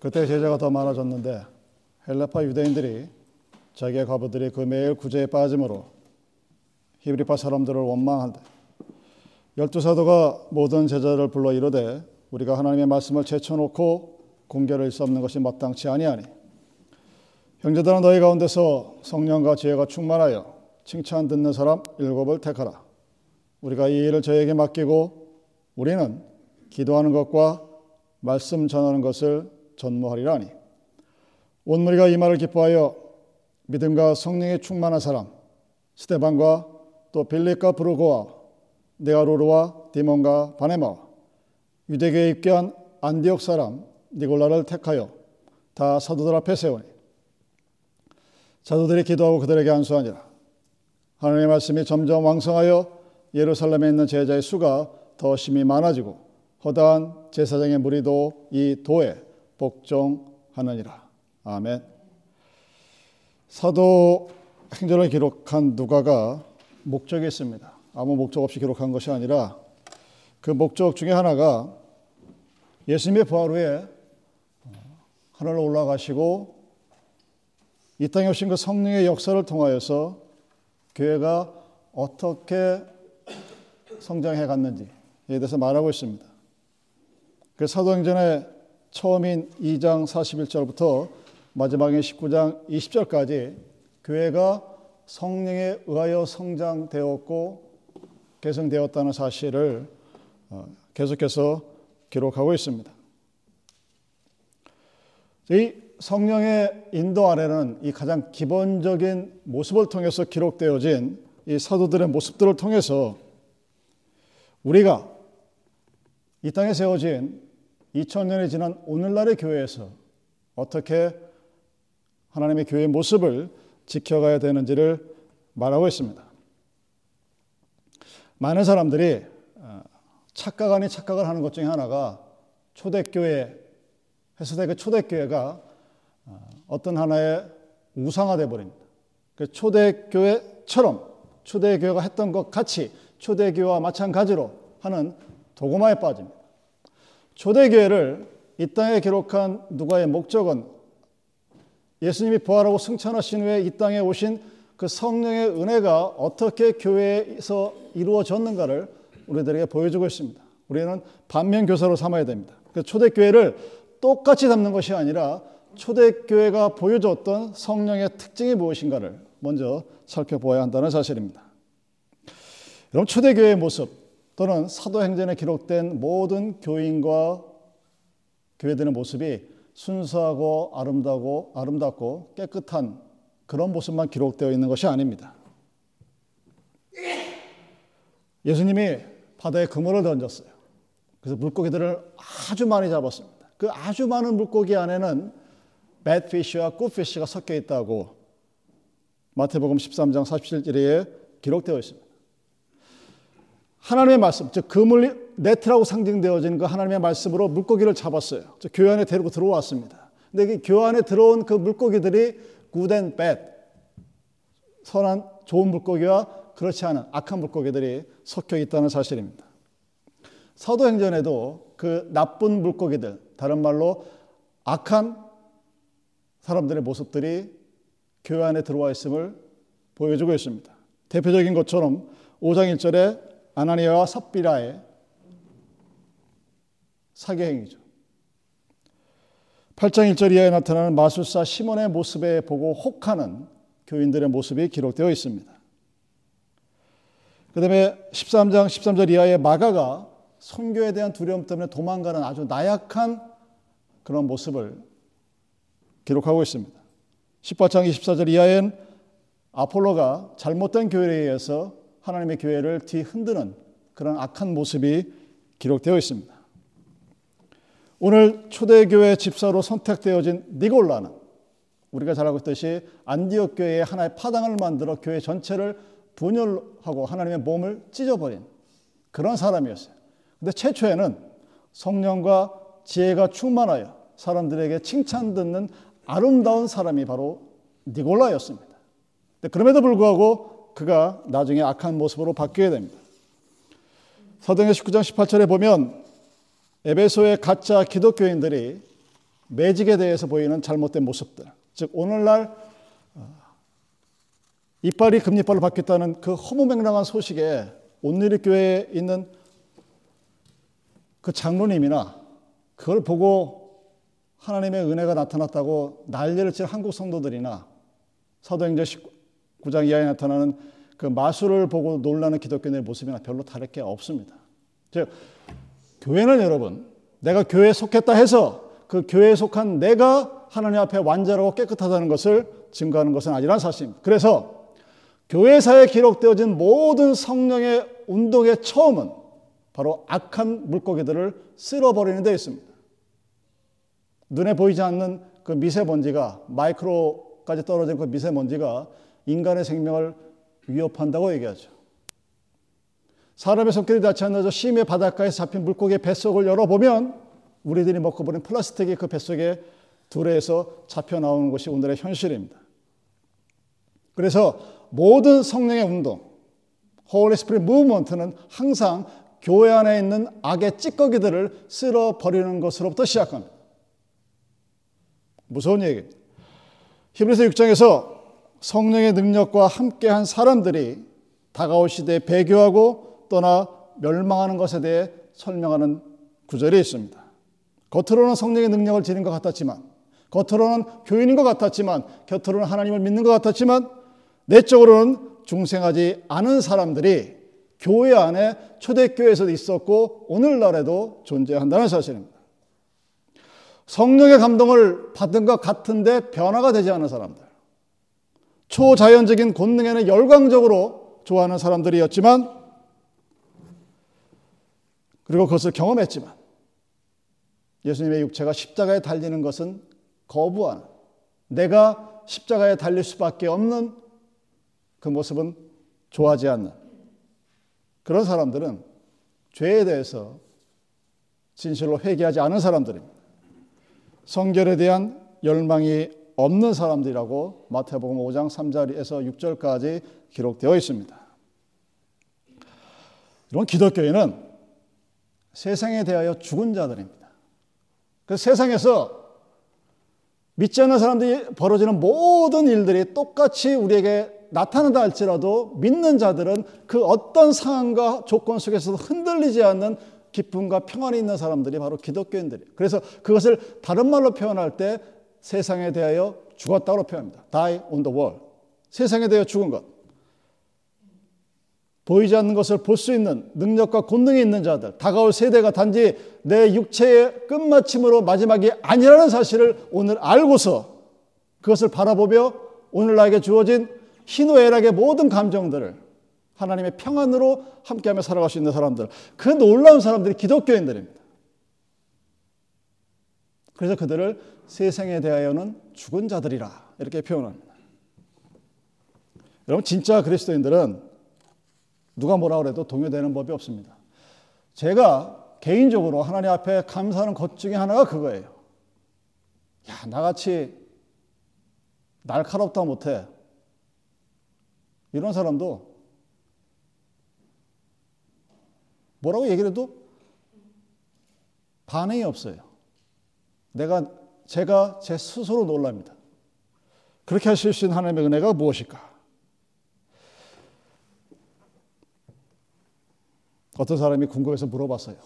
그때 제자가 더 많아졌는데 헬라파 유대인들이 자기의 과부들이 그 매일 구제에 빠짐으로 히브리파 사람들을 원망한다. 열두 사도가 모든 제자를 불러 이르되 우리가 하나님의 말씀을 제쳐놓고 공개를 수 없는 것이 마땅치 아니하니 형제들아 너희 가운데서 성령과 지혜가 충만하여 칭찬 듣는 사람 일곱을 택하라. 우리가 이 일을 저에게 맡기고 우리는 기도하는 것과 말씀 전하는 것을 전무하리라니. 온 무리가 이 말을 기뻐하여 믿음과 성령에 충만한 사람 스테반과 또 빌립과 브루고와 네아로르와 디몬과 바네마 유대교에 입교한 안디옥 사람 니골라를 택하여 다 사도들 앞에 세우니 사도들이 기도하고 그들에게 안수하니라 하나님의 말씀이 점점 왕성하여 예루살렘에 있는 제자의 수가 더 심히 많아지고 허다한 제사장의 무리도 이 도에 복종하느니라 아멘 사도 행전을 기록한 누가가 목적이 있습니다. 아무 목적 없이 기록한 것이 아니라 그 목적 중에 하나가 예수님의 부활 후에 하늘로 올라가시고 이 땅에 오신 그 성령의 역사를 통하여서 교회가 어떻게 성장해 갔는지에 대해서 말하고 있습니다. 그 사도행전의 처음인 2장 41절부터 마지막인 19장 20절까지 교회가 성령에 의하여 성장되었고 개성되었다는 사실을 어, 계속해서 기록하고 있습니다. 이 성령의 인도 아래는 이 가장 기본적인 모습을 통해서 기록되어진 이 사도들의 모습들을 통해서 우리가 이 땅에 세워진 2000년이 지난 오늘날의 교회에서 어떻게 하나님의 교회의 모습을 지켜가야 되는지를 말하고 있습니다. 많은 사람들이 어, 착각 아닌 착각을 하는 것 중에 하나가 초대교회, 해서대 그 초대교회가 어, 어떤 하나의 우상화돼 버립니다. 그 초대교회처럼 초대교회가 했던 것 같이 초대교회와 마찬가지로 하는 도구마에 빠집니다. 초대교회를 이 땅에 기록한 누가의 목적은 예수님이 부활하고 승천하신 후에 이 땅에 오신 그 성령의 은혜가 어떻게 교회에서 이루어졌는가를 우리들에게 보여주고 있습니다. 우리는 반면 교사로 삼아야 됩니다. 그 초대교회를 똑같이 담는 것이 아니라 초대교회가 보여줬던 성령의 특징이 무엇인가를 먼저 살펴보아야 한다는 사실입니다. 여러분 초대교회의 모습 또는 사도행전에 기록된 모든 교인과 교회들의 모습이 순수하고 아름다고 아름답고 깨끗한 그런 모습만 기록되어 있는 것이 아닙니다. 예수님이 바다에 그물을 던졌어요. 그래서 물고기들을 아주 많이 잡았습니다. 그 아주 많은 물고기 안에는 배드피쉬와 굿피쉬가 섞여 있다고 마태복음 13장 47절에 기록되어 있습니다. 하나님의 말씀, 즉 그물 네트라고 상징되어진 그 하나님의 말씀으로 물고기를 잡았어요. 즉 교회 안에 데리고 들어왔습니다. 근데 그 교회 안에 들어온 그 물고기들이 good and bad, 선한 좋은 물고기와 그렇지 않은 악한 물고기들이 섞여 있다는 사실입니다. 사도행전에도 그 나쁜 물고기들, 다른 말로 악한 사람들의 모습들이 교회 안에 들어와 있음을 보여주고 있습니다. 대표적인 것처럼 5장 1절에 아나니아와 삽비라의 사기 행위죠. 8장 1절 이하에 나타나는 마술사 시몬의 모습에 보고 혹하는 교인들의 모습이 기록되어 있습니다. 그 다음에 13장 13절 이하의 마가가 선교에 대한 두려움 때문에 도망가는 아주 나약한 그런 모습을 기록하고 있습니다. 18장 24절 이하엔 아폴로가 잘못된 교회에 의해서 하나님의 교회를 뒤흔드는 그런 악한 모습이 기록되어 있습니다. 오늘 초대교회 집사로 선택되어진 니골라는 우리가 잘 알고 있듯이 안디옥 교회의 하나의 파당을 만들어 교회 전체를 분열하고 하나님의 몸을 찢어버린 그런 사람이었어요. 근데 최초에는 성령과 지혜가 충만하여 사람들에게 칭찬 듣는 아름다운 사람이 바로 니골라였습니다. 그럼에도 불구하고 그가 나중에 악한 모습으로 바뀌게 됩니다. 사도행 19장 18절에 보면 에베소의 가짜 기독교인들이 매직에 대해서 보이는 잘못된 모습들. 즉 오늘날 어, 이빨이 금리빨로 바뀌었다는 그 허무맹랑한 소식에 온누리 교회에 있는 그 장로님이나 그걸 보고 하나님의 은혜가 나타났다고 난리를 칠 한국 성도들이나 사도행전 19장 이하에 나타나는 그 마술을 보고 놀라는 기독교인의 모습이나 별로 다를 게 없습니다. 즉 교회는 여러분 내가 교회에 속했다 해서 그 교회에 속한 내가 하나님 앞에 완전하고 깨끗하다는 것을 증거하는 것은 아니라는 사실입니다. 그래서 교회사에 기록되어진 모든 성령의 운동의 처음은 바로 악한 물고기들을 쓸어버리는 데 있습니다. 눈에 보이지 않는 그 미세먼지가 마이크로까지 떨어진 그 미세먼지가 인간의 생명을 위협한다고 얘기하죠. 사람의 손길이 닿지 저 심해 바닷가에 잡힌 물고기의 뱃속을 열어보면 우리들이 먹고 버린 플라스틱이 그 뱃속에 둘에서 잡혀 나오는 것이 오늘의 현실입니다. 그래서 모든 성령의 운동, Holy Spirit Movement는 항상 교회 안에 있는 악의 찌꺼기들을 쓸어 버리는 것으로부터 시작합니다. 무서운 얘기입니다. 히브리서 6장에서 성령의 능력과 함께한 사람들이 다가올 시대에 배교하고 떠나 멸망하는 것에 대해 설명하는 구절이 있습니다. 겉으로는 성령의 능력을 지닌 것 같았지만, 겉으로는 교인인 것 같았지만, 겉으로는 하나님을 믿는 것 같았지만, 내적으로는 중생하지 않은 사람들이 교회 안에 초대교회에서 있었고 오늘날에도 존재한다는 사실입니다. 성령의 감동을 받은 것 같은데 변화가 되지 않은 사람들. 초자연적인 권능에는 열광적으로 좋아하는 사람들이었지만 그리고 그것을 경험했지만 예수님의 육체가 십자가에 달리는 것은 거부하는 내가 십자가에 달릴 수밖에 없는 그 모습은 좋아하지 않는 그런 사람들은 죄에 대해서 진실로 회개하지 않은 사람들입니다. 성결에 대한 열망이 없는 사람들이라고 마태복음 5장 3절에서 6절까지 기록되어 있습니다. 이런 기독교인은 세상에 대하여 죽은 자들입니다. 그 세상에서 믿지 않는 사람들이 벌어지는 모든 일들이 똑같이 우리에게 나타난다 할지라도 믿는 자들은 그 어떤 상황과 조건 속에서도 흔들리지 않는 기쁨과 평안이 있는 사람들이 바로 기독교인들이에요. 그래서 그것을 다른 말로 표현할 때 세상에 대하여 죽었다고 표현합니다. Die on the wall. 세상에 대하여 죽은 것. 보이지 않는 것을 볼 수 있는 능력과 권능이 있는 자들, 다가올 세대가 단지 내 육체의 끝마침으로 마지막이 아니라는 사실을 오늘 알고서 그것을 바라보며 오늘 나에게 주어진 희노애락의 모든 감정들을 하나님의 평안으로 함께하며 살아갈 수 있는 사람들, 그 놀라운 사람들이 기독교인들입니다. 그래서 그들을 세상에 대하여는 죽은 자들이라 이렇게 표현합니다. 여러분 진짜 그리스도인들은 누가 뭐라 그래도 동요되는 법이 없습니다. 제가 개인적으로 하나님 앞에 감사하는 것 중에 하나가 그거예요. 야, 나같이 날카롭다 못해. 이런 사람도 뭐라고 얘기를 해도 반응이 없어요. 내가, 제가 제 스스로 놀랍니다. 그렇게 하실 수 있는 하나님의 은혜가 무엇일까? 어떤 사람이 궁금해서 물어봤어요.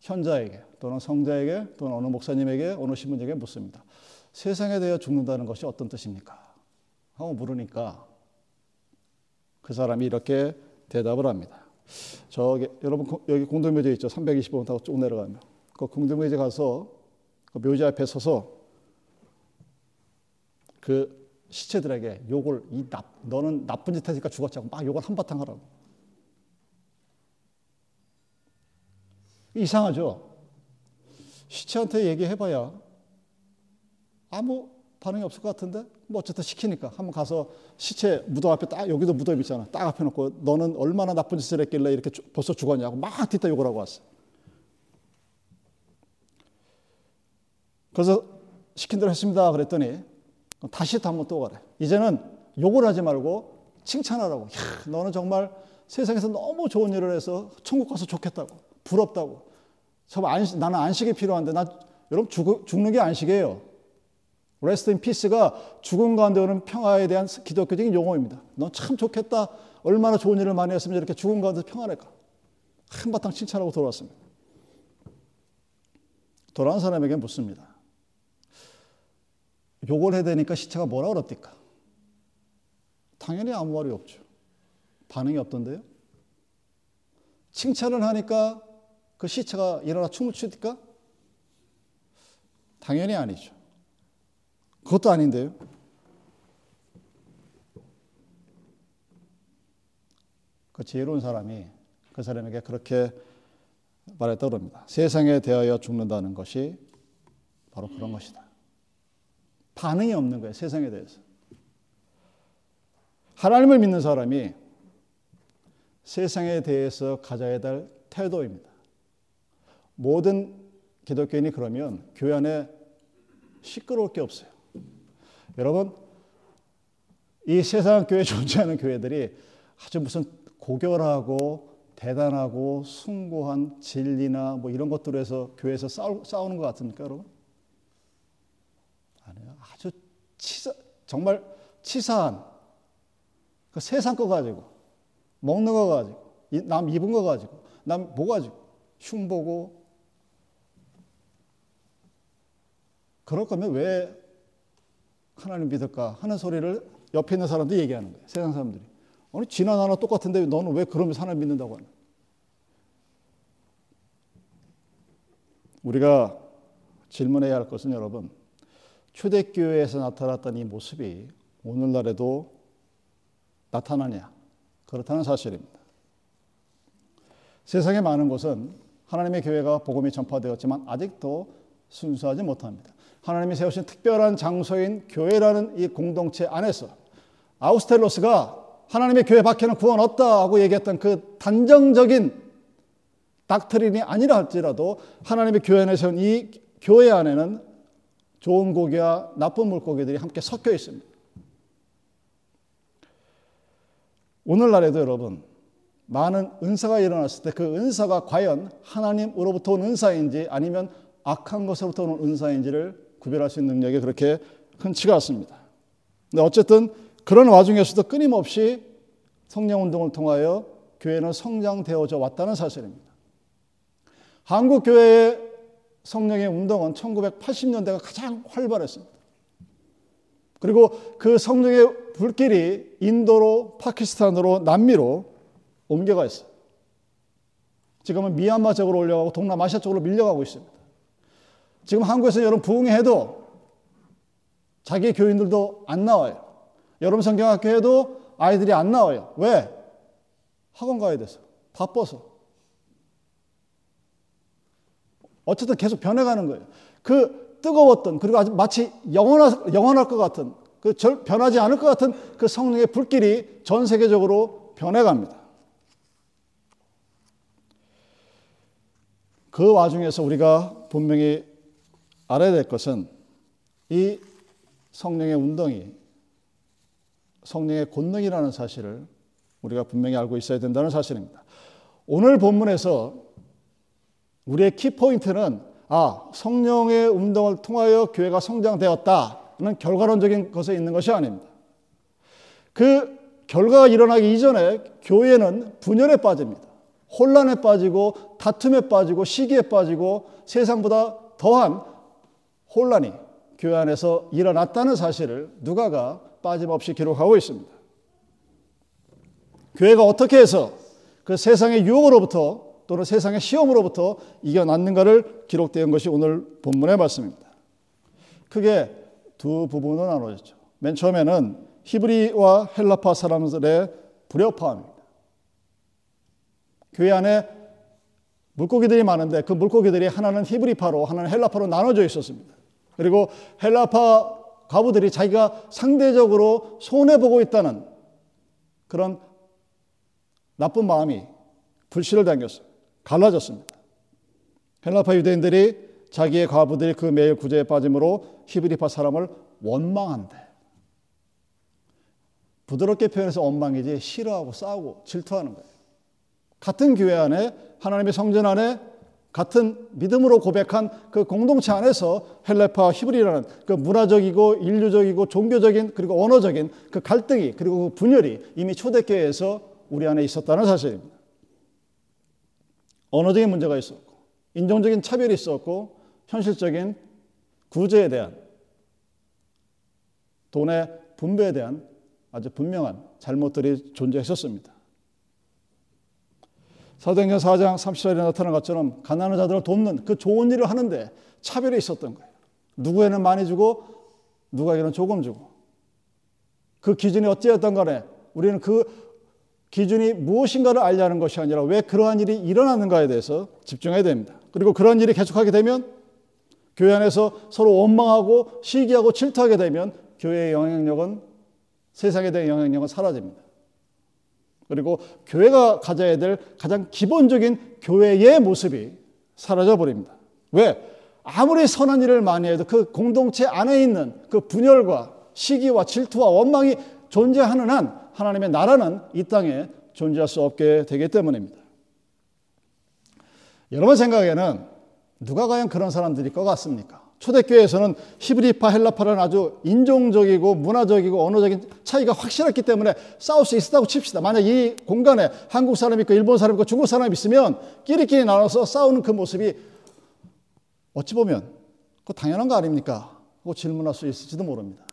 현자에게 또는 성자에게 또는 어느 목사님에게 어느 신부에게 묻습니다. 세상에 대해 죽는다는 것이 어떤 뜻입니까? 하고 물으니까 그 사람이 이렇게 대답을 합니다. 저기 여러분 여기 공동묘지 있죠. 325번 타고 쭉 내려가면 그 공동묘지 가서 그 묘지 앞에 서서 그 시체들에게 욕을 이 나, 너는 나쁜 짓 했으니까 죽었자고 막 욕을 한바탕 하라고. 이상하죠? 시체한테 얘기해봐야 아무 반응이 없을 것 같은데? 뭐 어쨌든 시키니까 한번 가서 시체 무덤 앞에 딱 여기도 무덤 있잖아. 딱 앞에 놓고 너는 얼마나 나쁜 짓을 했길래 이렇게 벌써 죽었냐고 막 뒤따 욕을 하고 왔어. 그래서 시킨 대로 했습니다. 그랬더니 다시 또 한번 또 가래. 이제는 욕을 하지 말고 칭찬하라고. 야, 너는 정말 세상에서 너무 좋은 일을 해서 천국 가서 좋겠다고. 부럽다고. 안식, 나는 안식이 필요한데 나 여러분 죽, 죽는 게 안식이에요. rest in peace가 죽음 가운데 오는 평화에 대한 기독교적인 용어입니다. 너참 좋겠다. 얼마나 좋은 일을 많이 했으면 이렇게 죽음 가운데 평안할까. 한바탕 칭찬하고 돌아왔습니다. 돌아온 사람에게 묻습니다. 욕을 해야 되니까 시체가 뭐라 그럽니까? 당연히 아무 말이 없죠. 반응이 없던데요? 칭찬을 하니까 그 시체가 일어나 춤을 추니까? 당연히 아니죠. 그것도 아닌데요. 그 지혜로운 사람이 그 사람에게 그렇게 말했다 그럽니다. 세상에 대하여 죽는다는 것이 바로 그런 것이다. 반응이 없는 거예요. 세상에 대해서. 하나님을 믿는 사람이 세상에 대해서 가져야 될 태도입니다. 모든 기독교인이 그러면 교회 안에 시끄러울 게 없어요. 여러분, 이 세상 교회에 존재하는 교회들이 아주 무슨 고결하고 대단하고 숭고한 진리나 뭐 이런 것들로 해서 교회에서 싸우, 싸우 는 것 같습니까, 여러분? 아니요. 아주 치사, 정말 치사한 그 세상 거 가지고 먹는 거 가지고 남 입은 거 가지고 남 뭐 가지고 흉보고 그럴 거면 왜 하나님 믿을까 하는 소리를 옆에 있는 사람들이 얘기하는 거예요. 세상 사람들이. 아니 지나 나나 똑같은데 너는 왜 그러면서 하나님 믿는다고 하냐. 우리가 질문해야 할 것은 여러분 초대교회에서 나타났던 이 모습이 오늘날에도 나타나냐 그렇다는 사실입니다. 세상의 많은 곳은 하나님의 교회가 복음이 전파되었지만 아직도 순수하지 못합니다. 하나님이 세우신 특별한 장소인 교회라는 이 공동체 안에서 아우스텔로스가 하나님의 교회 밖에는 구원 없다고 얘기했던 그 단정적인 닥트린이 아니라 할지라도 하나님의 교회 안에 세운 이 교회 안에는 좋은 고기와 나쁜 물고기들이 함께 섞여 있습니다. 오늘날에도 여러분 많은 은사가 일어났을 때 그 은사가 과연 하나님으로부터 온 은사인지 아니면 악한 것으로부터 온 은사인지를 구별할 수 있는 능력이 그렇게 흔치가 않습니다. 근데 어쨌든 그런 와중에서도 끊임없이 성령 운동을 통하여 교회는 성장되어져 왔다는 사실입니다. 한국 교회의 성령의 운동은 1980년대가 가장 활발했습니다. 그리고 그 성령의 불길이 인도로 파키스탄으로 남미로 옮겨가 있어요. 지금은 미얀마 쪽으로 올려가고 동남아시아 쪽으로 밀려가고 있습니다. 지금 한국에서 여러분 부흥회 해도 자기 교인들도 안 나와요. 여러분 성경학교에도 아이들이 안 나와요. 왜? 학원 가야 돼서. 바빠서. 어쨌든 계속 변해가는 거예요. 그 뜨거웠던 그리고 아주 마치 영원할, 영원할 것 같은 그 절, 변하지 않을 것 같은 그 성령의 불길이 전 세계적으로 변해갑니다. 그 와중에서 우리가 분명히 알아야 될 것은 이 성령의 운동이 성령의 권능이라는 사실을 우리가 분명히 알고 있어야 된다는 사실입니다. 오늘 본문에서 우리의 키포인트는 아, 성령의 운동을 통하여 교회가 성장되었다는 결과론적인 것에 있는 것이 아닙니다. 그 결과가 일어나기 이전에 교회는 분열에 빠집니다. 혼란에 빠지고 다툼에 빠지고 시기에 빠지고 세상보다 더한 혼란이 교회 안에서 일어났다는 사실을 누가가 빠짐없이 기록하고 있습니다. 교회가 어떻게 해서 그 세상의 유혹으로부터 또는 세상의 시험으로부터 이겨났는가를 기록된 것이 오늘 본문의 말씀입니다. 크게 두 부분으로 나눠졌죠. 맨 처음에는 히브리와 헬라파 사람들의 불협화음입니다. 교회 안에 물고기들이 많은데 그 물고기들이 하나는 히브리파로 하나는 헬라파로 나눠져 있었습니다. 그리고 헬라파 과부들이 자기가 상대적으로 손해보고 있다는 그런 나쁜 마음이 불씨를 당겼어요. 갈라졌습니다. 헬라파 유대인들이 자기의 과부들이 그 매일 구제에 빠짐으로 히브리파 사람을 원망한대. 부드럽게 표현해서 원망이지 싫어하고 싸우고 질투하는 거예요. 같은 교회 안에 하나님의 성전 안에 같은 믿음으로 고백한 그 공동체 안에서 헬레파 히브리라는 그 문화적이고 인류적이고 종교적인 그리고 언어적인 그 갈등이 그리고 그 분열이 이미 초대교회에서 우리 안에 있었다는 사실입니다. 언어적인 문제가 있었고 인종적인 차별이 있었고 현실적인 구제에 대한 돈의 분배에 대한 아주 분명한 잘못들이 존재했었습니다. 사도행전 4장 30절에 나타난 것처럼 가난한 자들을 돕는 그 좋은 일을 하는데 차별이 있었던 거예요. 누구에는 많이 주고 누구에게는 조금 주고 그 기준이 어찌였던 간에 우리는 그 기준이 무엇인가를 알려는 것이 아니라 왜 그러한 일이 일어나는가에 대해서 집중해야 됩니다. 그리고 그런 일이 계속하게 되면 교회 안에서 서로 원망하고 시기하고 질투하게 되면 교회의 영향력은 세상에 대한 영향력은 사라집니다. 그리고 교회가 가져야 될 가장 기본적인 교회의 모습이 사라져 버립니다. 왜? 아무리 선한 일을 많이 해도 그 공동체 안에 있는 그 분열과 시기와 질투와 원망이 존재하는 한 하나님의 나라는 이 땅에 존재할 수 없게 되기 때문입니다. 여러분 생각에는 누가 과연 그런 사람들일 것 같습니까? 초대교회에서는 히브리파, 헬라파라는 아주 인종적이고 문화적이고 언어적인 차이가 확실했기 때문에 싸울 수 있었다고 칩시다. 만약 이 공간에 한국 사람이 있고 일본 사람이 있고 중국 사람이 있으면 끼리끼리 나눠서 싸우는 그 모습이 어찌 보면 그 당연한 거 아닙니까? 하고 질문할 수 있을지도 모릅니다.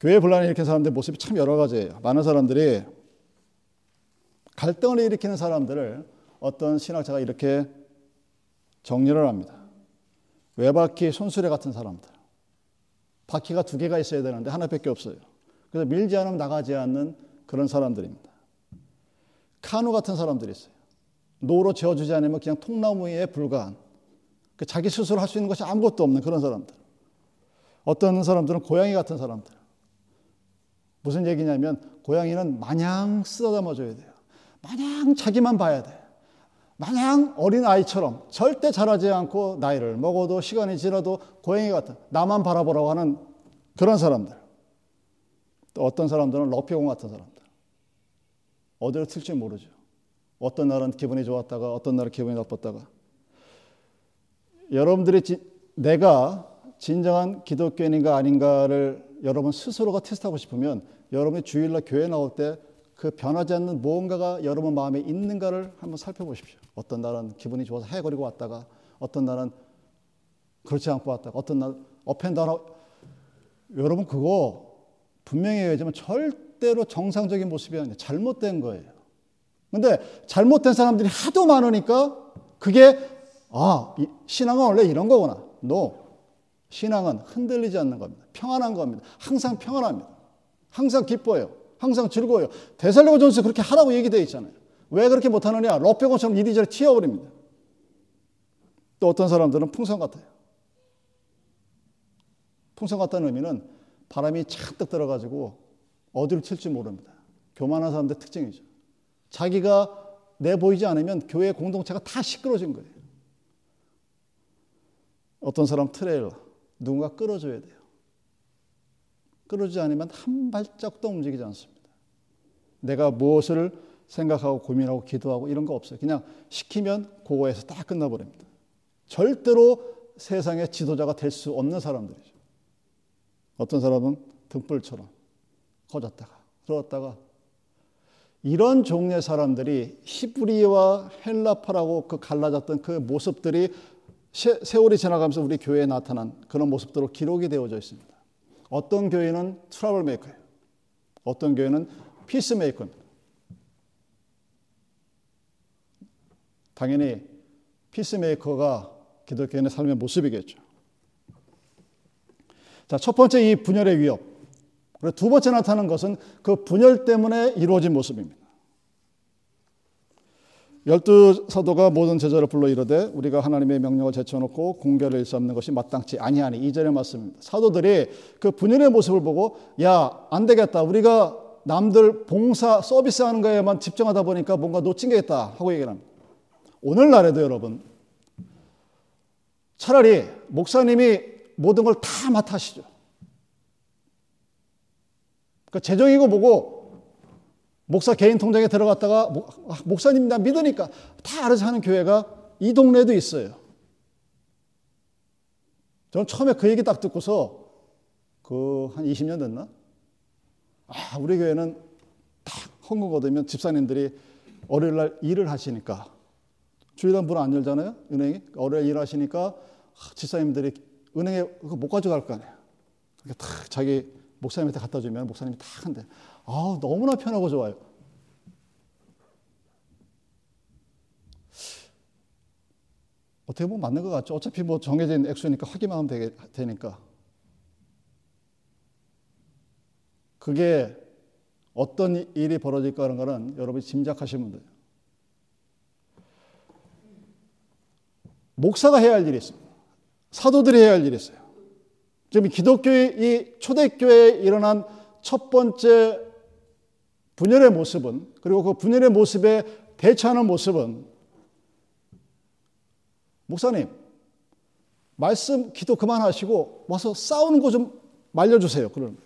교회 분란을 일으킨 사람들 모습이 참 여러 가지예요. 많은 사람들이 갈등을 일으키는 사람들을 어떤 신학자가 이렇게 정리를 합니다. 외바퀴 손수레 같은 사람들. 바퀴가 두 개가 있어야 되는데 하나밖에 없어요. 그래서 밀지 않으면 나가지 않는 그런 사람들입니다. 카누 같은 사람들이 있어요. 노로 재워주지 않으면 그냥 통나무 위에 불과한 그 자기 스스로 할 수 있는 것이 아무것도 없는 그런 사람들. 어떤 사람들은 고양이 같은 사람들. 무슨 얘기냐면 고양이는 마냥 쓰다듬어줘야 돼요. 마냥 자기만 봐야 돼. 마냥 어린 아이처럼 절대 자라지 않고 나이를 먹어도 시간이 지나도 고양이 같은 나만 바라보라고 하는 그런 사람들. 또 어떤 사람들은 러피공 같은 사람들. 어디로 튈지 모르죠. 어떤 날은 기분이 좋았다가 어떤 날은 기분이 나빴다가. 여러분들이 지, 내가 진정한 기독교인인가 아닌가를 여러분 스스로가 테스트하고 싶으면 여러분이 주일날 교회 나올 때 그 변하지 않는 무언가가 여러분 마음에 있는가를 한번 살펴보십시오. 어떤 날은 기분이 좋아서 해거리고 왔다가 어떤 날은 그렇지 않고 왔다가 어떤 날 업앤다운 여러분 그거 분명히 얘기하지만 절대로 정상적인 모습이 아니에요. 잘못된 거예요. 근데 잘못된 사람들이 하도 많으니까 그게 아, 신앙은 원래 이런 거구나. No. 신앙은 흔들리지 않는 겁니다. 평안한 겁니다. 항상 평안합니다. 항상 기뻐요. 항상 즐거워요. 데살리고 전서 그렇게 하라고 얘기되어 있잖아요. 왜 그렇게 못하느냐? 러페곤처럼 이리저리 튀어버립니다. 또 어떤 사람들은 풍선 같아요. 풍선 같다는 의미는 바람이 잔뜩 들어가지고 어디로 튈지 모릅니다. 교만한 사람들 특징이죠. 자기가 내 보이지 않으면 교회 공동체가 다 시끄러진 거예요. 어떤 사람 트레일러, 누군가 끌어줘야 돼요. 끌어주지 않으면 한 발짝도 움직이지 않습니다. 내가 무엇을 생각하고 고민하고 기도하고 이런 거 없어요. 그냥 시키면 그거에서 딱 끝나버립니다. 절대로 세상의 지도자가 될 수 없는 사람들이죠. 어떤 사람은 등불처럼 커졌다가 들어왔다가 이런 종류의 사람들이 히브리와 헬라파라고 그 갈라졌던 그 모습들이 세월이 지나가면서 우리 교회에 나타난 그런 모습들로 기록이 되어져 있습니다. 어떤 교회는 trouble maker예요. 어떤 교회는 peace maker입니다. 당연히 peace maker가 기독교인의 삶의 모습이겠죠. 자, 첫 번째 이 분열의 위협. 그리고 두 번째 나타나는 것은 그 분열 때문에 이루어진 모습입니다. 열두 사도가 모든 제자를 불러 이르되 우리가 하나님의 명령을 제쳐놓고 공궤를 일삼는 것이 마땅치 아니하니 이절의 말씀입니다. 사도들이 그 분열의 모습을 보고 야 안 되겠다 우리가 남들 봉사 서비스하는 거에만 집중하다 보니까 뭔가 놓친 게 있다 하고 얘기를 합니다. 오늘날에도 여러분 차라리 목사님이 모든 걸 다 맡아시죠. 그 재정이고 뭐고 목사 개인 통장에 들어갔다가 아, 목사님 나 믿으니까 다 알아서 하는 교회가 이 동네에도 있어요. 저는 처음에 그 얘기 딱 듣고서 그 한 20년 됐나? 아, 우리 교회는 딱 헌금 얻으면 집사님들이 월요일 날 일을 하시니까 주일날 문 안 열잖아요. 은행이. 월요일 일 하시니까 아, 집사님들이 은행에 못 가져갈 거 아니에요. 그러니까 딱 자기 목사님한테 갖다 주면 목사님이 딱 한대. 아, 너무나 편하고 좋아요. 어떻게 보면 맞는 것 같죠. 어차피 뭐 정해진 액수니까 확인만 하면 되게, 되니까. 그게 어떤 일이 벌어질까 하는 거는 여러분이 짐작하시면 돼요. 목사가 해야 할 일이 있습니다. 사도들이 해야 할 일이 있어요. 지금 기독교의 이 초대교회에 일어난 첫 번째 분열의 모습은 그리고 그 분열의 모습에 대처하는 모습은 목사님 말씀 기도 그만하시고 와서 싸우는 거 좀 말려주세요. 그런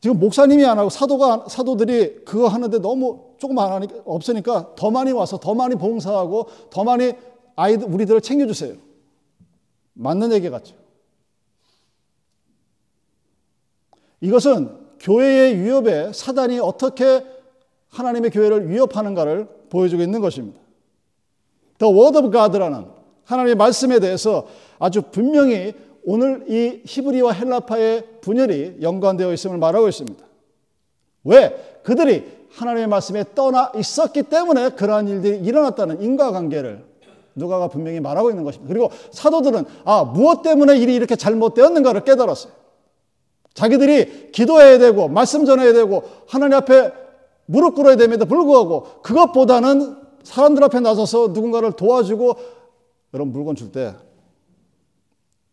지금 목사님이 안 하고 사도가 사도들이 그거 하는데 너무 조금 안 하니까 없으니까 더 많이 와서 더 많이 봉사하고 더 많이 아이들 우리들을 챙겨주세요. 맞는 얘기 같죠. 이것은 교회의 위협에 사단이 어떻게 하나님의 교회를 위협하는가를 보여주고 있는 것입니다. The Word of God라는 하나님의 말씀에 대해서 아주 분명히 오늘 이 히브리와 헬라파의 분열이 연관되어 있음을 말하고 있습니다. 왜? 그들이 하나님의 말씀에 떠나 있었기 때문에 그러한 일들이 일어났다는 인과관계를 누가가 분명히 말하고 있는 것입니다. 그리고 사도들은 아 무엇 때문에 일이 이렇게 잘못되었는가를 깨달았어요. 자기들이 기도해야 되고 말씀 전해야 되고 하나님 앞에 무릎 꿇어야 됨에도 불구하고 그것보다는 사람들 앞에 나서서 누군가를 도와주고 여러분 물건 줄 때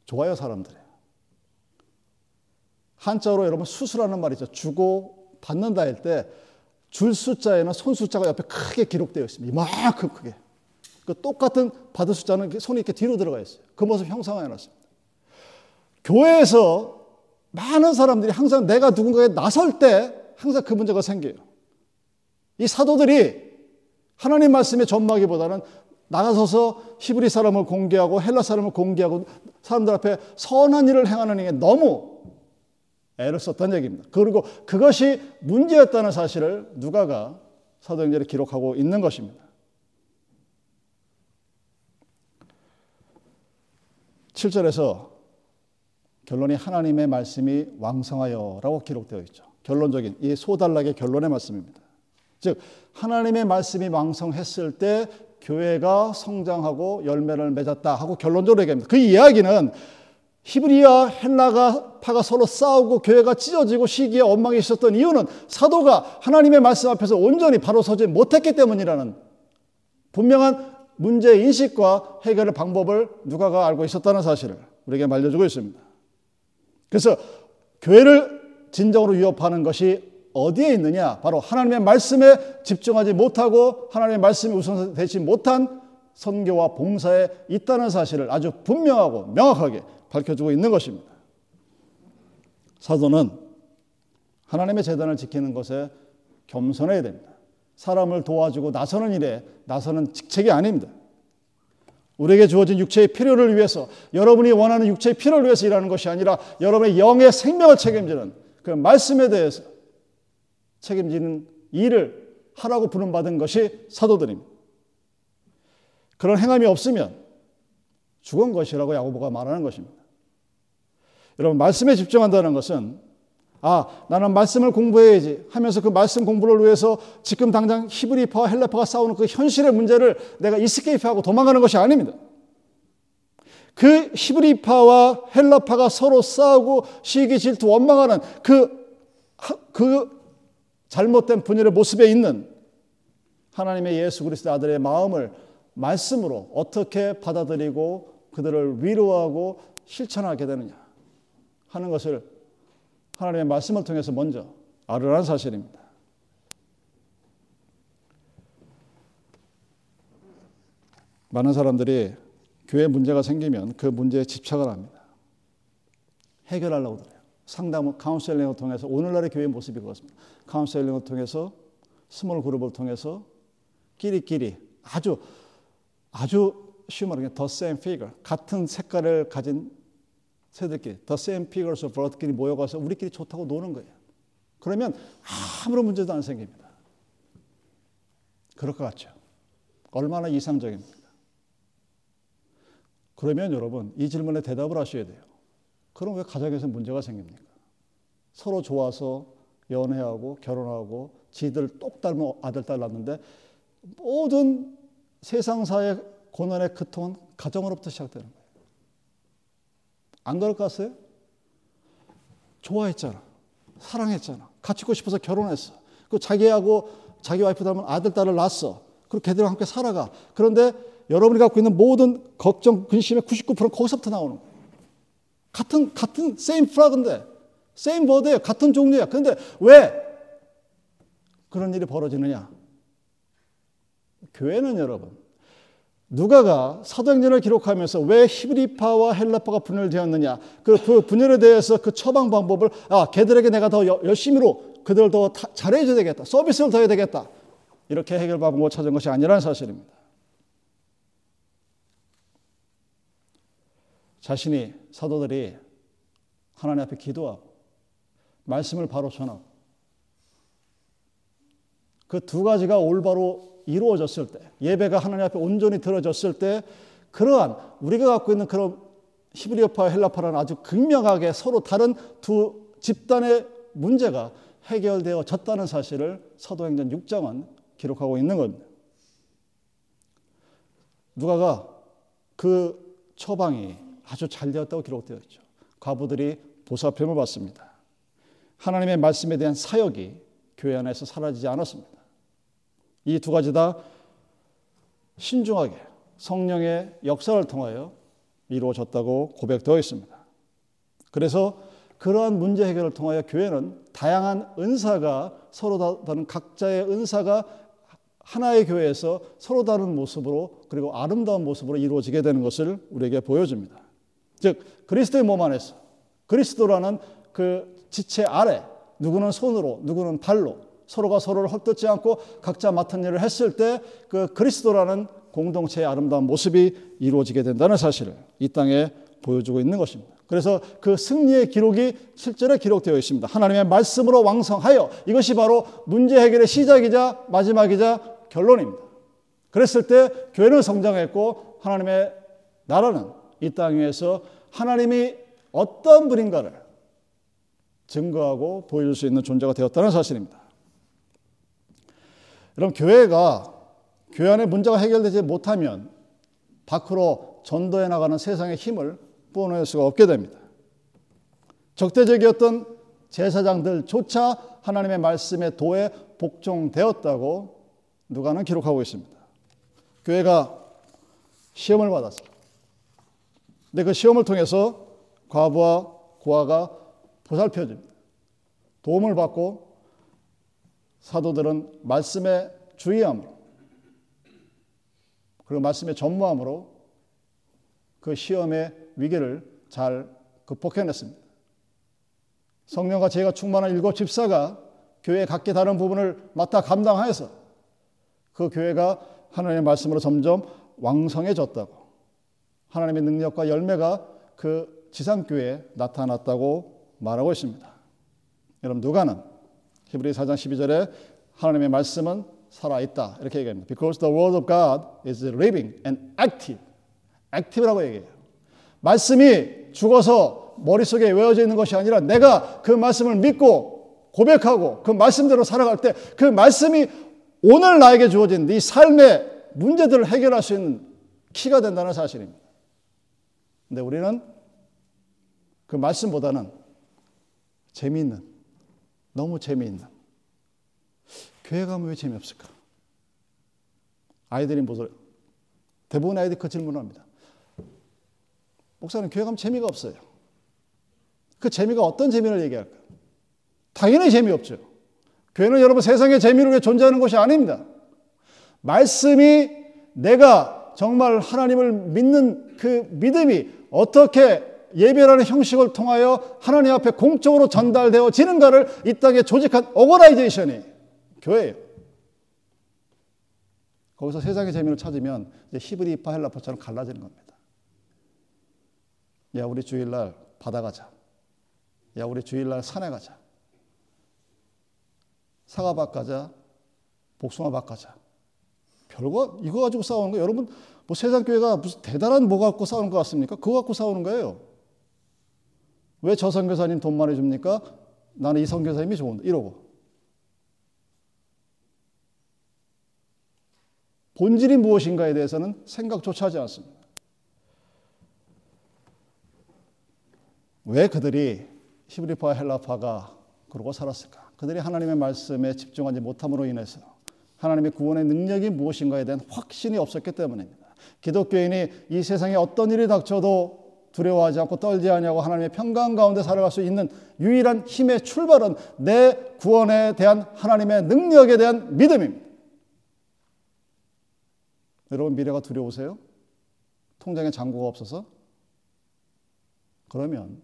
좋아요 사람들이. 한자로 여러분 수술하는 말이죠. 주고 받는다 할 때 줄 숫자에는 손 숫자가 옆에 크게 기록되어 있습니다. 이만큼 크게. 그 똑같은 받을 숫자는 손이 이렇게 뒤로 들어가 있어요. 그 모습 형상화해 놨습니다. 교회에서 많은 사람들이 항상 내가 누군가에 나설 때 항상 그 문제가 생겨요. 이 사도들이 하나님 말씀의 전마기보다는 나가서서 히브리 사람을 공개하고 헬라 사람을 공개하고 사람들 앞에 선한 일을 행하는 게 너무 애를 썼다는 얘기입니다. 그리고 그것이 문제였다는 사실을 누가가 사도행전에 기록하고 있는 것입니다. 7절에서 결론이 하나님의 말씀이 왕성하여라고 기록되어 있죠. 결론적인 이 소단락의 결론의 말씀입니다. 즉 하나님의 말씀이 왕성했을 때 교회가 성장하고 열매를 맺었다 하고 결론적으로 얘기합니다. 그 이야기는 히브리와 헬라가 파가 서로 싸우고 교회가 찢어지고 시기에 엉망이 있었던 이유는 사도가 하나님의 말씀 앞에서 온전히 바로 서지 못했기 때문이라는 분명한 문제 인식과 해결의 방법을 누가가 알고 있었다는 사실을 우리에게 말려주고 있습니다. 그래서 교회를 진정으로 위협하는 것이 어디에 있느냐? 바로 하나님의 말씀에 집중하지 못하고 하나님의 말씀이 우선 되지 못한 선교와 봉사에 있다는 사실을 아주 분명하고 명확하게 밝혀주고 있는 것입니다. 사도는 하나님의 재단을 지키는 것에 겸손해야 됩니다. 사람을 도와주고 나서는 일에 나서는 직책이 아닙니다. 우리에게 주어진 육체의 필요를 위해서 여러분이 원하는 육체의 필요를 위해서 일하는 것이 아니라 여러분의 영의 생명을 책임지는 그 말씀에 대해서 책임지는 일을 하라고 부름받은 것이 사도들입니다. 그런 행함이 없으면 죽은 것이라고 야고보가 말하는 것입니다. 여러분 말씀에 집중한다는 것은 아, 나는 말씀을 공부해야지 하면서 그 말씀 공부를 위해서 지금 당장 히브리파와 헬라파가 싸우는 그 현실의 문제를 내가 이스케이프하고 도망가는 것이 아닙니다. 그 히브리파와 헬라파가 서로 싸우고 시기 질투 원망하는 그, 그 잘못된 분열의 모습에 있는 하나님의 예수 그리스도 아들의 마음을 말씀으로 어떻게 받아들이고 그들을 위로하고 실천하게 되느냐 하는 것을 하나님의 말씀을 통해서 먼저 알으라는 사실입니다. 많은 사람들이 교회 문제가 생기면 그 문제에 집착을 합니다. 해결하려고 그래요. 상담, 카운셀링을 통해서 오늘날의 교회의 모습이 그렇습니다. 카운셀링을 통해서 small group을 통해서 끼리끼리 아주 아주 쉬운 말로 the same figure 같은 색깔을 가진 새들끼리 the same figures of bird끼리 모여가서 우리끼리 좋다고 노는 거예요. 그러면 아무런 문제도 안 생깁니다. 그럴 것 같죠. 얼마나 이상적입니까? 그러면 여러분 이 질문에 대답을 하셔야 돼요. 그럼 왜 가정에서 문제가 생깁니까? 서로 좋아서 연애하고 결혼하고 지들 똑 닮은 아들 딸 낳는데 모든 세상사의 고난의 그통은 가정으로부터 시작되는 거예요. 안 그럴 것 같아요? 좋아했잖아. 사랑했잖아. 같이 있고 싶어서 결혼했어. 그 자기하고 자기 와이프 닮은 아들, 딸을 낳았어. 그리고 걔들과 함께 살아가. 그런데 여러분이 갖고 있는 모든 걱정, 근심의 99%는 거기서부터 나오는 거예요. 같은, 같은, same flag인데, same bird예요. 같은 종류야. 그런데 왜 그런 일이 벌어지느냐? 교회는 여러분, 누가가 사도행전을 기록하면서 왜 히브리파와 헬라파가 분열되었느냐? 그, 그 분열에 대해서 그 처방 방법을 아 걔들에게 내가 더 열심히로 그들을 더 잘해줘야 되겠다. 서비스를 더 해야 되겠다. 이렇게 해결 방법을 찾은 것이 아니라는 사실입니다. 자신이 사도들이 하나님 앞에 기도하고 말씀을 바로 전하고 그 두 가지가 올바로 이루어졌을 때, 예배가 하나님 앞에 온전히 들어졌을 때, 그러한 우리가 갖고 있는 그런 히브리어파와 헬라파라는 아주 극명하게 서로 다른 두 집단의 문제가 해결되어졌다는 사실을 사도행전 6장은 기록하고 있는 겁니다. 누가가 그 처방이 아주 잘 되었다고 기록되어 있죠. 과부들이 보살핌을 받습니다. 하나님의 말씀에 대한 사역이 교회 안에서 사라지지 않았습니다. 이 두 가지 다 신중하게 성령의 역사를 통하여 이루어졌다고 고백되어 있습니다. 그래서 그러한 문제 해결을 통하여 교회는 다양한 은사가 서로 다른 각자의 은사가 하나의 교회에서 서로 다른 모습으로 그리고 아름다운 모습으로 이루어지게 되는 것을 우리에게 보여줍니다. 즉 그리스도의 몸 안에서 그리스도라는 그 지체 아래 누구는 손으로 누구는 발로 서로가 서로를 헛듣지 않고 각자 맡은 일을 했을 때 그 그리스도라는 공동체의 아름다운 모습이 이루어지게 된다는 사실을 이 땅에 보여주고 있는 것입니다. 그래서 그 승리의 기록이 실제로 기록되어 있습니다. 하나님의 말씀으로 왕성하여 이것이 바로 문제 해결의 시작이자 마지막이자 결론입니다. 그랬을 때 교회는 성장했고 하나님의 나라는 이 땅 위에서 하나님이 어떤 분인가를 증거하고 보여줄 수 있는 존재가 되었다는 사실입니다. 여러분, 교회가 교회 안에 문제가 해결되지 못하면 밖으로 전도해 나가는 세상의 힘을 뿜어낼 수가 없게 됩니다. 적대적이었던 제사장들조차 하나님의 말씀에 도에 복종되었다고 누가는 기록하고 있습니다. 교회가 시험을 받았어요. 근데 그 시험을 통해서 과부와 고아가 보살펴집니다. 도움을 받고 사도들은 말씀에 주의함으로 그리고 말씀에 전무함으로 그 시험의 위기를 잘 극복해냈습니다. 성령과 제가 충만한 일곱 집사가 교회의 각기 다른 부분을 맡아 감당하여서 그 교회가 하나님의 말씀으로 점점 왕성해졌다고 하나님의 능력과 열매가 그 지상교회에 나타났다고 말하고 있습니다. 여러분 누가는 히브리 4장 12절에 하나님의 말씀은 살아있다. 이렇게 얘기합니다. Because the word of God is living and active. active라고 얘기해요. 말씀이 죽어서 머릿속에 외워져 있는 것이 아니라 내가 그 말씀을 믿고 고백하고 그 말씀대로 살아갈 때 그 말씀이 오늘 나에게 주어진 네 삶의 문제들을 해결할 수 있는 키가 된다는 사실입니다. 근데 우리는 그 말씀보다는 재미있는 너무 재미있는. 교회 가면 왜 재미없을까? 아이들이 뭐죠? 대부분 아이들이 그 질문을 합니다. 목사님, 교회 가면 재미가 없어요. 그 재미가 어떤 재미를 얘기할까? 당연히 재미없죠. 교회는 여러분 세상의 재미를 위해 존재하는 것이 아닙니다. 말씀이 내가 정말 하나님을 믿는 그 믿음이 어떻게 예배라는 형식을 통하여 하나님 앞에 공적으로 전달되어지는가를 이 땅에 조직한 오거나이제이션이 교회예요. 거기서 세상의 재미를 찾으면 히브리파 헬라파처럼 갈라지는 겁니다. 야 우리 주일날 바다 가자. 야 우리 주일날 산에 가자. 사과밭 가자. 복숭아밭 가자. 별거 이거 가지고 싸우는 거 여러분 뭐 세상 교회가 무슨 대단한 뭐 갖고 싸우는 것 같습니까? 그거 갖고 싸우는 거예요. 왜 저 선교사님 돈 많이 줍니까? 나는 이 선교사님이 좋은데 이러고 본질이 무엇인가에 대해서는 생각조차 하지 않습니다. 왜 그들이 히브리파와 헬라파가 그러고 살았을까? 그들이 하나님의 말씀에 집중하지 못함으로 인해서 하나님의 구원의 능력이 무엇인가에 대한 확신이 없었기 때문입니다. 기독교인이 이 세상에 어떤 일이 닥쳐도 두려워하지 않고 떨지 않냐고 하나님의 평강 가운데 살아갈 수 있는 유일한 힘의 출발은 내 구원에 대한 하나님의 능력에 대한 믿음입니다. 여러분 미래가 두려우세요? 통장에 잔고가 없어서? 그러면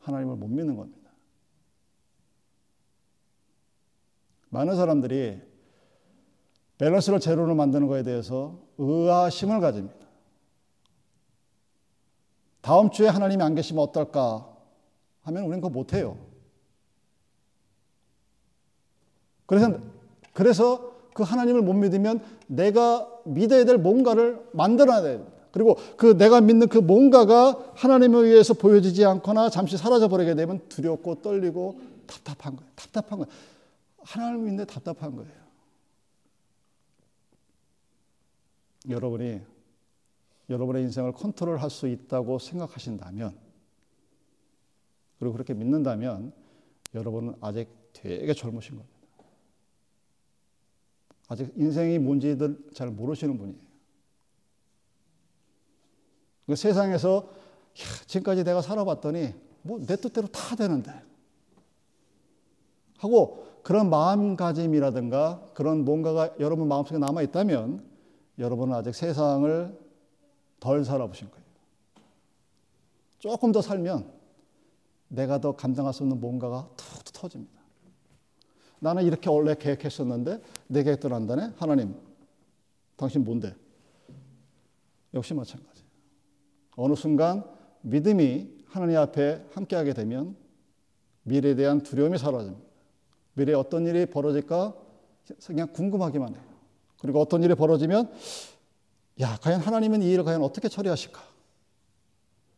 하나님을 못 믿는 겁니다. 많은 사람들이 밸런스를 제로로 만드는 것에 대해서 의아심을 가집니다. 다음 주에 하나님이 안 계시면 어떨까 하면 우리는 그거 못해요. 그래서, 그래서 그 하나님을 못 믿으면 내가 믿어야 될 뭔가를 만들어야 돼요. 그리고 그 내가 믿는 그 뭔가가 하나님에 의해서 보여지지 않거나 잠시 사라져 버리게 되면 두렵고 떨리고 답답한 거예요. 답답한 거예요. 하나님을 믿는데 답답한 거예요. 여러분이 여러분의 인생을 컨트롤할 수 있다고 생각하신다면 그리고 그렇게 믿는다면 여러분은 아직 되게 젊으신 겁니다. 아직 인생이 뭔지들 잘 모르시는 분이에요. 그 세상에서 야, 지금까지 내가 살아봤더니 뭐 내 뜻대로 다 되는데 하고 그런 마음가짐이라든가 그런 뭔가가 여러분 마음속에 남아 있다면 여러분은 아직 세상을 덜 살아보신 거예요. 조금 더 살면 내가 더 감당할 수 없는 뭔가가 툭툭 터집니다. 나는 이렇게 원래 계획했었는데 내 계획대로 한다네? 하나님, 당신 뭔데? 역시 마찬가지. 어느 순간 믿음이 하나님 앞에 함께하게 되면 미래에 대한 두려움이 사라집니다. 미래에 어떤 일이 벌어질까 그냥 궁금하기만 해요. 그리고 어떤 일이 벌어지면 야, 과연 하나님은 이 일을 과연 어떻게 처리하실까?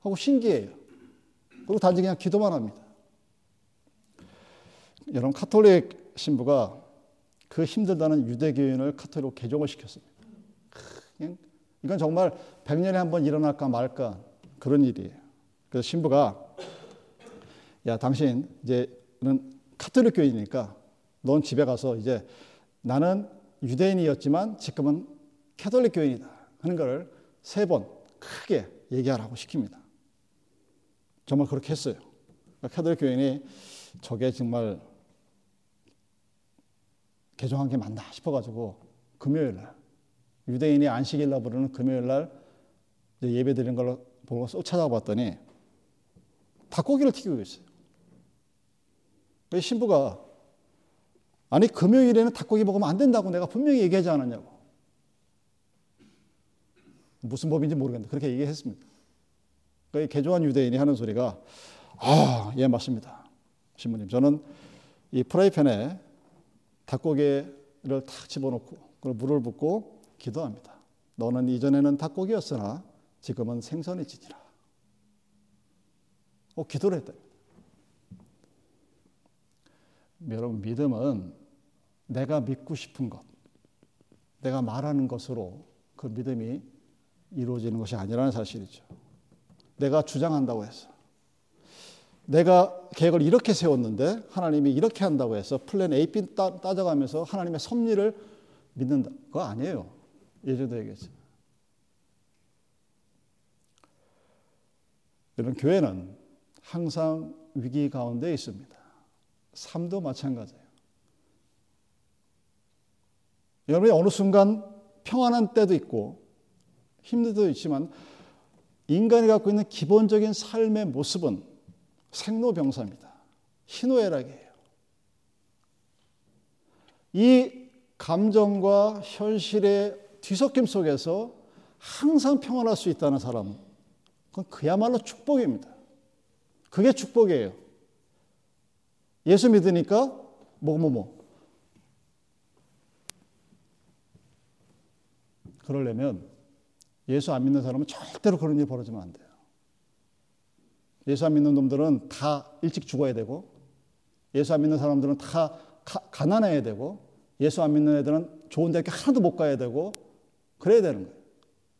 하고 신기해요. 그리고 단지 그냥 기도만 합니다. 여러분, 카톨릭 신부가 그 힘들다는 유대교인을 카톨릭으로 개종을 시켰습니다. 그냥 이건 정말 100년에 한 번 일어날까 말까 그런 일이에요. 그래서 신부가 야, 당신 이제는 카톨릭 교인이니까 넌 집에 가서 이제 나는 유대인이었지만 지금은 캐톨릭 교인이다 하는 걸세번 크게 얘기하라고 시킵니다. 정말 그렇게 했어요. 그러니까 캐톨릭 교인이 저게 정말 개종한 게 맞나 싶어가지고 금요일 날 유대인이 안식일날 부르는 금요일 날 예배 드리는 걸 보고 쏙 찾아봤더니 닭고기를 튀기고 있어요. 신부가 아니 금요일에는 닭고기 먹으면 안 된다고 내가 분명히 얘기하지 않았냐고. 무슨 법인지 모르겠는데 그렇게 얘기했습니다. 그 개조한 유대인이 하는 소리가 아, 예 맞습니다. 신부님 저는 이 프라이팬에 닭고기를 탁 집어넣고 그리고 물을 붓고 기도합니다. 너는 이전에는 닭고기였으나 지금은 생선이 지니라. 어, 기도를 했다. 여러분 믿음은 내가 믿고 싶은 것, 내가 말하는 것으로 그 믿음이 이루어지는 것이 아니라는 사실이죠. 내가 주장한다고 해서 내가 계획을 이렇게 세웠는데 하나님이 이렇게 한다고 해서 플랜 A, B 따져가면서 하나님의 섭리를 믿는다. 그거 아니에요. 예전도 얘기했죠. 여러분, 교회는 항상 위기 가운데 있습니다. 삶도 마찬가지예요. 여러분이 어느 순간 평안한 때도 있고 힘든 때도 있지만 인간이 갖고 있는 기본적인 삶의 모습은 생로병사입니다. 희노애락이에요. 이 감정과 현실의 뒤섞임 속에서 항상 평안할 수 있다는 사람은 그건 그야말로 축복입니다. 그게 축복이에요. 예수 믿으니까 뭐뭐 뭐. 그러려면 예수 안 믿는 사람은 절대로 그런 일이 벌어지면 안 돼요. 예수 안 믿는 놈들은 다 일찍 죽어야 되고 예수 안 믿는 사람들은 다 가, 난해야 되고 예수 안 믿는 애들은 좋은 대학교 하나도 못 가야 되고 그래야 되는 거예요.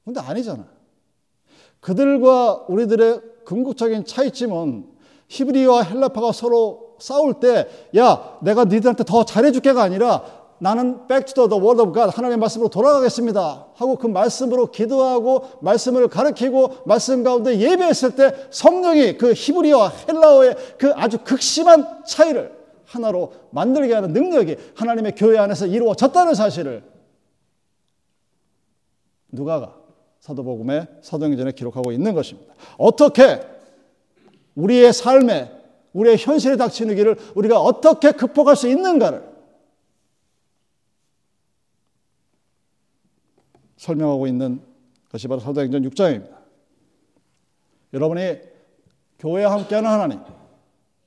근데 아니잖아. 그들과 우리들의 궁극적인 차이점은 히브리와 헬라파가 서로 싸울 때, 야, 내가 니들한테 더 잘해줄게가 아니라 나는 back to the word of God, 하나님의 말씀으로 돌아가겠습니다. 하고 그 말씀으로 기도하고 말씀을 가르치고 말씀 가운데 예배했을 때 성령이 그 히브리와 헬라어의 그 아주 극심한 차이를 하나로 만들게 하는 능력이 하나님의 교회 안에서 이루어졌다는 사실을 누가가 사도복음의 사도행전에 기록하고 있는 것입니다. 어떻게 우리의 삶에 우리의 현실에 닥치는 길을 우리가 어떻게 극복할 수 있는가를 설명하고 있는 것이 바로 사도행전 6장입니다. 여러분이 교회와 함께하는 하나님,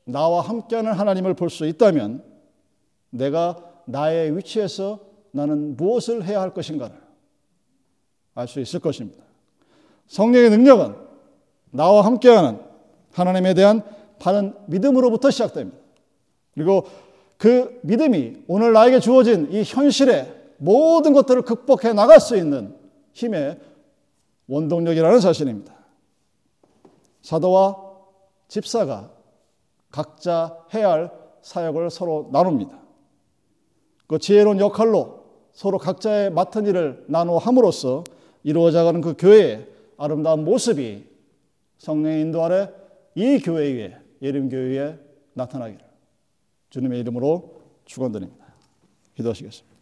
나와 함께하는 하나님을 볼 수 있다면 내가 나의 위치에서 나는 무엇을 해야 할 것인가를 알 수 있을 것입니다. 성령의 능력은 나와 함께하는 하나님에 대한 바른 믿음으로부터 시작됩니다. 그리고 그 믿음이 오늘 나에게 주어진 이 현실의 모든 것들을 극복해 나갈 수 있는 힘의 원동력이라는 사실입니다. 사도와 집사가 각자 해야 할 사역을 서로 나눕니다. 그 지혜로운 역할로 서로 각자의 맡은 일을 나누어 함으로써 이루어져가는 그 교회의 아름다운 모습이 성령의 인도 아래 이 교회 위에 예림 교회에 나타나기를 주님의 이름으로 축원드립니다. 기도하시겠습니다.